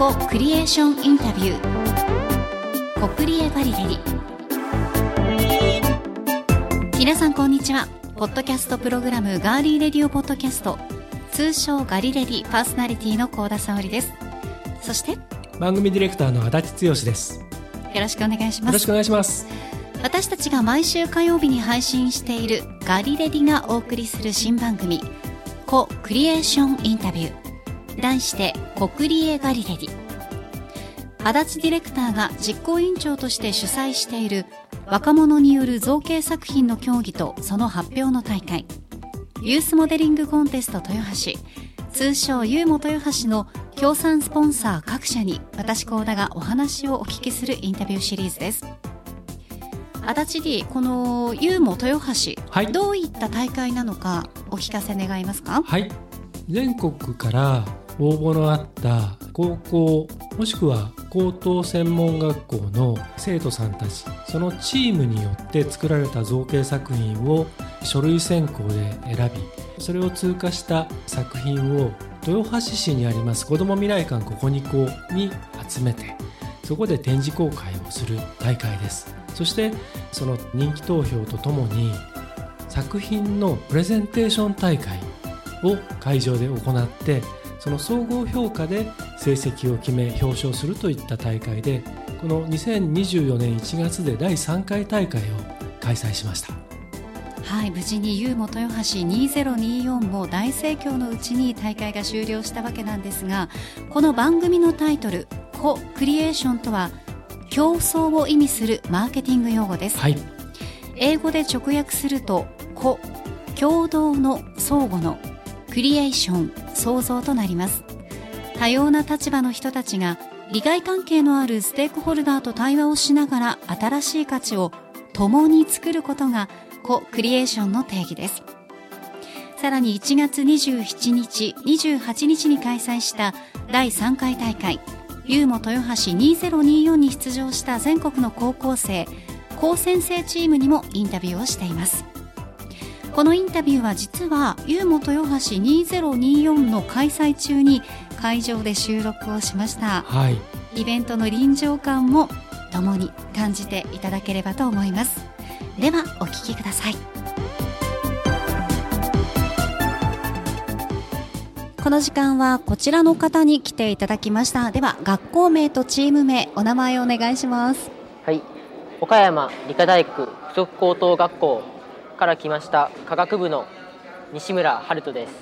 コクリエーションインタビュー。コクリエガリレリ。皆さんこんにちは。ポッドキャストプログラムガーリーレディオポッドキャスト。通称ガリレディパーソナリティの高田沙織です。そして番組ディレクターの足立剛です。よろしくお願いします。よろしくお願いします。私たちが毎週火曜日に配信しているガリレディがお送りする新番組コクリエーションインタビュー題してコクリエガリレディ足立ディレクターが実行委員長として主催している若者による造形作品の競技とその発表の大会ユースモデリングコンテスト豊橋通称ユーモ豊橋の協賛スポンサー各社に私高田がお話をお聞きするインタビューシリーズです足立 D このユーモ豊橋、はいどういった大会なのかお聞かせ願いますかはい全国から応募のあった高校もしくは高等専門学校の生徒さんたちそのチームによって作られた造形作品を書類選考で選びそれを通過した作品を豊橋市にあります子ども未来館ここにこうに集めてそこで展示公開をする大会です。そしてその人気投票とともに作品のプレゼンテーション大会を会場で行ってその総合評価で成績を決め表彰するといった大会でこの2024年1月で第3回大会を開催しました。はい無事にユーモ豊橋2024も大盛況のうちに大会が終了したわけなんですがこの番組のタイトル「コ・クリエーション」とは競争を意味するマーケティング用語です。はい。英語で直訳すると「コ」共同の相互のクリエーション創造となります。多様な立場の人たちが利害関係のあるステークホルダーと対話をしながら新しい価値を共に作ることがコ・クリエーションの定義です。さらに1月27日28日に開催した第3回大会ユーモ豊橋2024に出場した全国の高校生高専生チームにもインタビューをしています。このインタビューは実はユーモ豊橋2024の開催中に会場で収録をしました。はい。イベントの臨場感も共に感じていただければと思います。ではお聞きください。この時間はこちらの方に来ていただきました。では学校名とチーム名お名前をお願いします。はい、岡山理科大学附属高等学校から来ました科学部の西村春人です。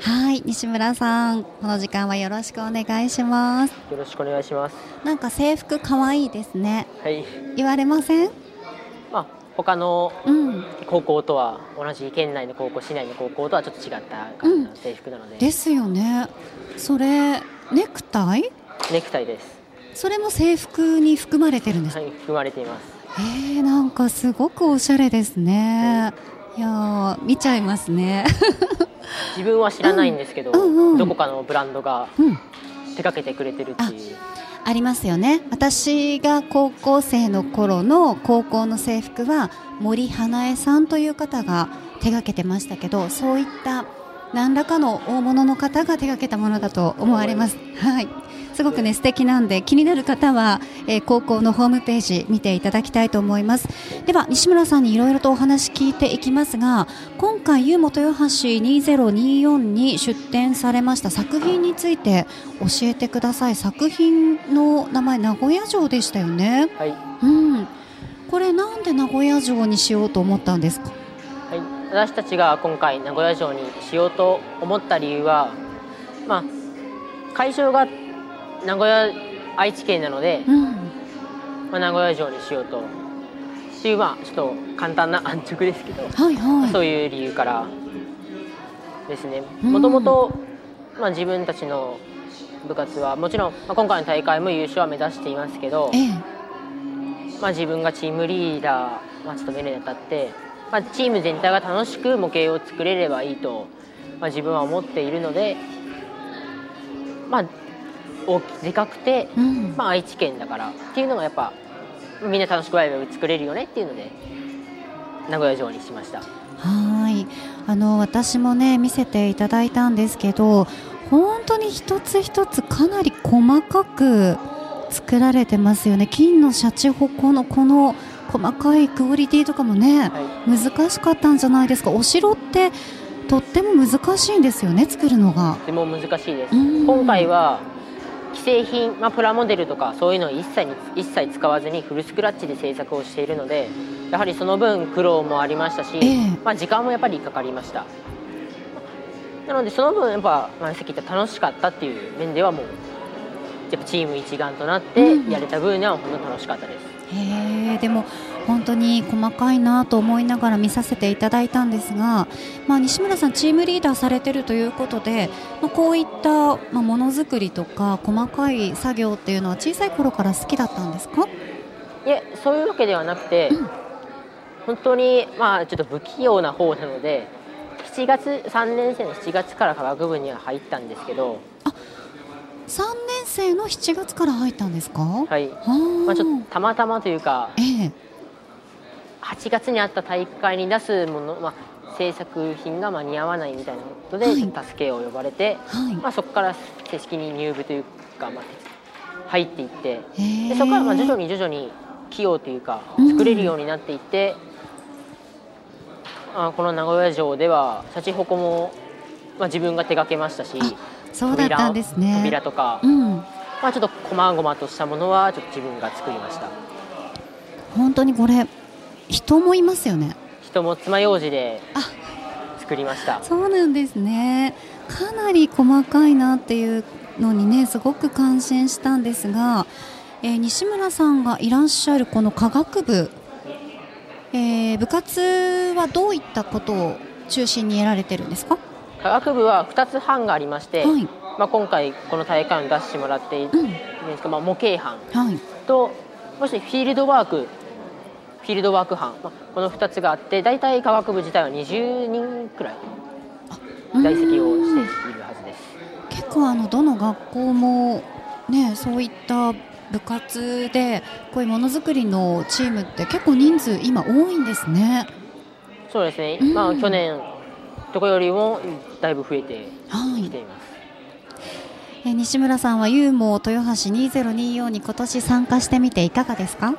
はい西村さんこの時間はよろしくお願いします。よろしくお願いします。なんか制服可愛いですね。はい、言われません？まあ他のうん。高校とは同じ県内の高校、市内の高校とはちょっと違った感じの制服なので、ですよね。それネクタイ？ネクタイです。それも制服に含まれてるんですはい、含まれています。えー、なんかすごくおしゃれですね。いやー見ちゃいますね。自分は知らないんですけど、うん。うんうんどこかのブランドがうん。手掛けてくれてるっていう。ありますよね。私が高校生の頃の高校の制服は森花江さんという方が手がけてましたけどそういった何らかの大物の方が手がけたものだと思われます。はい。すごくね素敵なんで気になる方は、えー高校のホームページ見ていただきたいと思います。では西村さんにいろいろとお話聞いていきますが今回ユーモ豊橋2024に出展されました作品について教えてください。作品の名前名古屋城でしたよね。はい、うん。これなんで名古屋城にしようと思ったんですか？はい、私たちが今回名古屋城にしようと思った理由は、まあ、会場が名古屋愛知県なので、うん。まあ、名古屋城にしようと。っていうまあちょっと簡単な安直ですけど、はいはい。そういう理由からですね。うん。もともとまあ自分たちの部活はもちろん、まあ、今回の大会も優勝は目指していますけどえ、え。まあ、自分がチームリーダー、まあ、務めるにあたって、まあ、チーム全体が楽しく模型を作れればいいと、まあ、自分は思っているので、まあ、大きでかくて、うん。まあ、愛知県だからっていうのがやっぱみんな楽しくワイワイ作れるよねっていうので名古屋城にしました。はい。あの私もね見せていただいたんですけど本当に一つ一つかなり細かく作られてますよね。金のシャチホコのこの細かいクオリティとかもね、はい。難しかったんじゃないですか。お城ってとっても難しいんですよね作るのが。とても難しいです。うん。今回は既製品、まあ、プラモデルとかそういうのを一切に一切使わずにフルスクラッチで制作をしているのでやはりその分苦労もありましたし、ええ。まあ、時間もやっぱりかかりました。なのでその分やっぱ、まあ、さっき言った楽しかったっていう面ではもうやっぱチーム一丸となってうん。やれた分には本当に楽しかったです、へえでも本当に細かいなと思いながら見させていただいたんですが、まあ、西村さんチームリーダーされてるということで、まあ、こういったまあものづくりとか細かい作業っていうのは小さい頃から好きだったんですか？いえそういうわけではなくて、本当にまあちょっと不器用な方なので7月3年生の7月から科学部には入ったんですけど3年生の7月から入ったんですか、ははい、あまあ、ちょっとたまたまというかええ。8月にあった大会に出すもの、まあ、制作品が間に合わないみたいなことで、はい。助けを呼ばれて、はい。まあ、そこから正式に入部というか、まあ、入っていってへえ。でそこからまあ徐々に徐々に器用というかうん。作れるようになっていって、あこの名古屋城ではシャチホコも、まあ、自分が手掛けましたしそうだったんですね。扉とか、うん。まあ、ちょっと細々としたものはちょっと自分が作りました。本当にこれ人もいますよね。人も爪楊枝であ。作りました。そうなんですね。かなり細かいなっていうのにねすごく感心したんですが、えー西村さんがいらっしゃるこの科学部、えー部活はどういったことを中心にやられてるんですか？科学部は2つ班がありまして、はい。まあ、今回この大会に出してもらっているん。うんですが、まあ、模型班はい。ともしフィールドワークフィールドワーク班、まあ、この2つがあって大体科学部自体は20人くらい在籍をしているはずです。結構あのどの学校もねそういった部活でこういうものづくりのチームって結構人数今多いんですね。そうですね、うん。まあ、去年とかよりもだいぶ増えてはいきています。えー西村さんはユーモ豊橋2024に今年参加してみていかがですか？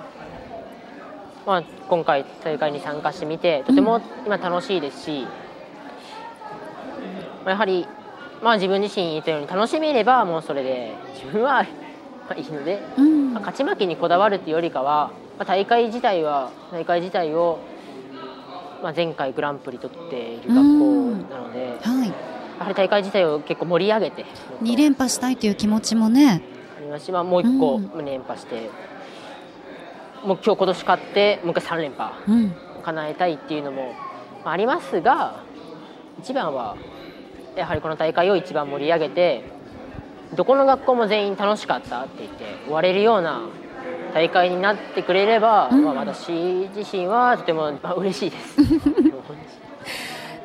まあ、今回大会に参加してみてとても今楽しいですし、まあやはり、まあ、自分自身言ったように楽しめればもうそれで自分は まあいいので、うん。まあ勝ち負けにこだわるっていうよりかは、まあ、大会自体は大会自体を、まあ、前回グランプリ取っている学校なので、はい。やはり大会自体を結構盛り上げて2連覇したいという気持ちもね。ありますしまあもう一個うん。連覇して、もう今日今年勝ってもう一回3連覇うん。叶えたいっていうのもまあありますが一番はやはりこの大会を一番盛り上げてどこの学校も全員楽しかったって言って終われるような大会になってくれれば、うん。まあ、私自身はとてもまあ嬉しいです。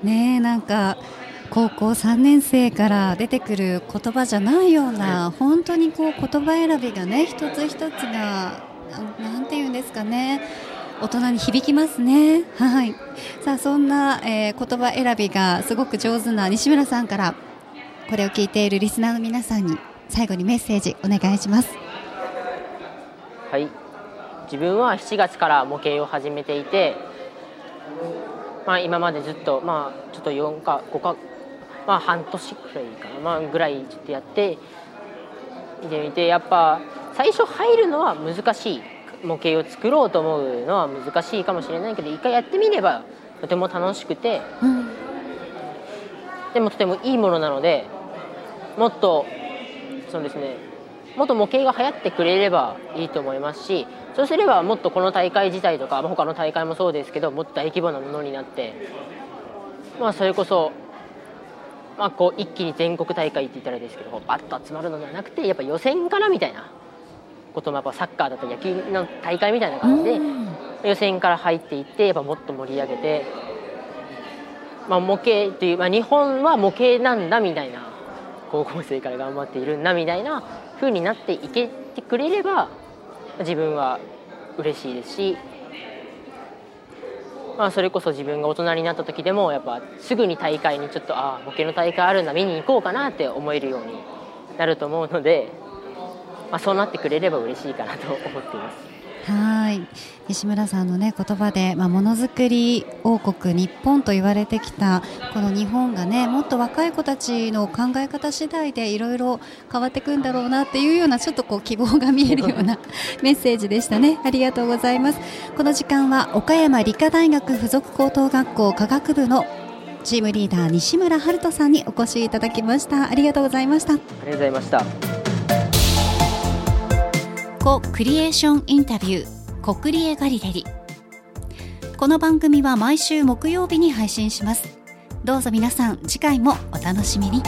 ねえなんか高校3年生から出てくる言葉じゃないような本当にこう言葉選びがね一つ一つがななんていうんですかね。大人に響きますね。はい。さあそんな、えー言葉選びがすごく上手な西村さんからこれを聞いているリスナーの皆さんに最後にメッセージお願いしますはい、自分は7月から模型を始めていて、まあ、今までずっと、まあ、ちょっと4か5か、まあ、半年くらいかな、まあ、ぐらいちょっとやって見てみてやっぱ最初入るのは難しい模型を作ろうと思うのは難しいかもしれないけど一回やってみればとても楽しくてうん。でもとてもいいものなのでもっとそうですねもっと模型が流行ってくれればいいと思いますしそうすればもっとこの大会自体とかまあ他の大会もそうですけどもっと大規模なものになってまあそれこそまあこう一気に全国大会って言ったらですけどバッと集まるのではなくてやっぱ予選からみたいなこともやっぱサッカーだと野球の大会みたいな感じでうん。予選から入っていってやっぱもっと盛り上げて、まあ、模型っていう、まあ、日本は模型なんだみたいな高校生から頑張っているんだみたいな風になっていけてくれれば自分は嬉しいですしまあ、それこそ自分が大人になった時でもやっぱすぐに大会にちょっとああ模型の大会あるんだ見に行こうかなって思えるようになると思うので、まあ、そうなってくれれば嬉しいかなと思っています。はい。西村さんの、ね、言葉で、まあ、ものづくり王国日本と言われてきたこの日本が、ね、もっと若い子たちの考え方次第でいろいろ変わっていくんだろうなっていうようなちょっとこう希望が見えるような メッセージでしたね。ありがとうございます。この時間は岡山理科大学附属高等学校科学部のチームリーダー西村春人さんにお越しいただきました。ありがとうございました。ありがとうございましたコクリエーションインタビューコクリエガリレリこの番組は毎週木曜日に配信します。どうぞ皆さん次回もお楽しみに。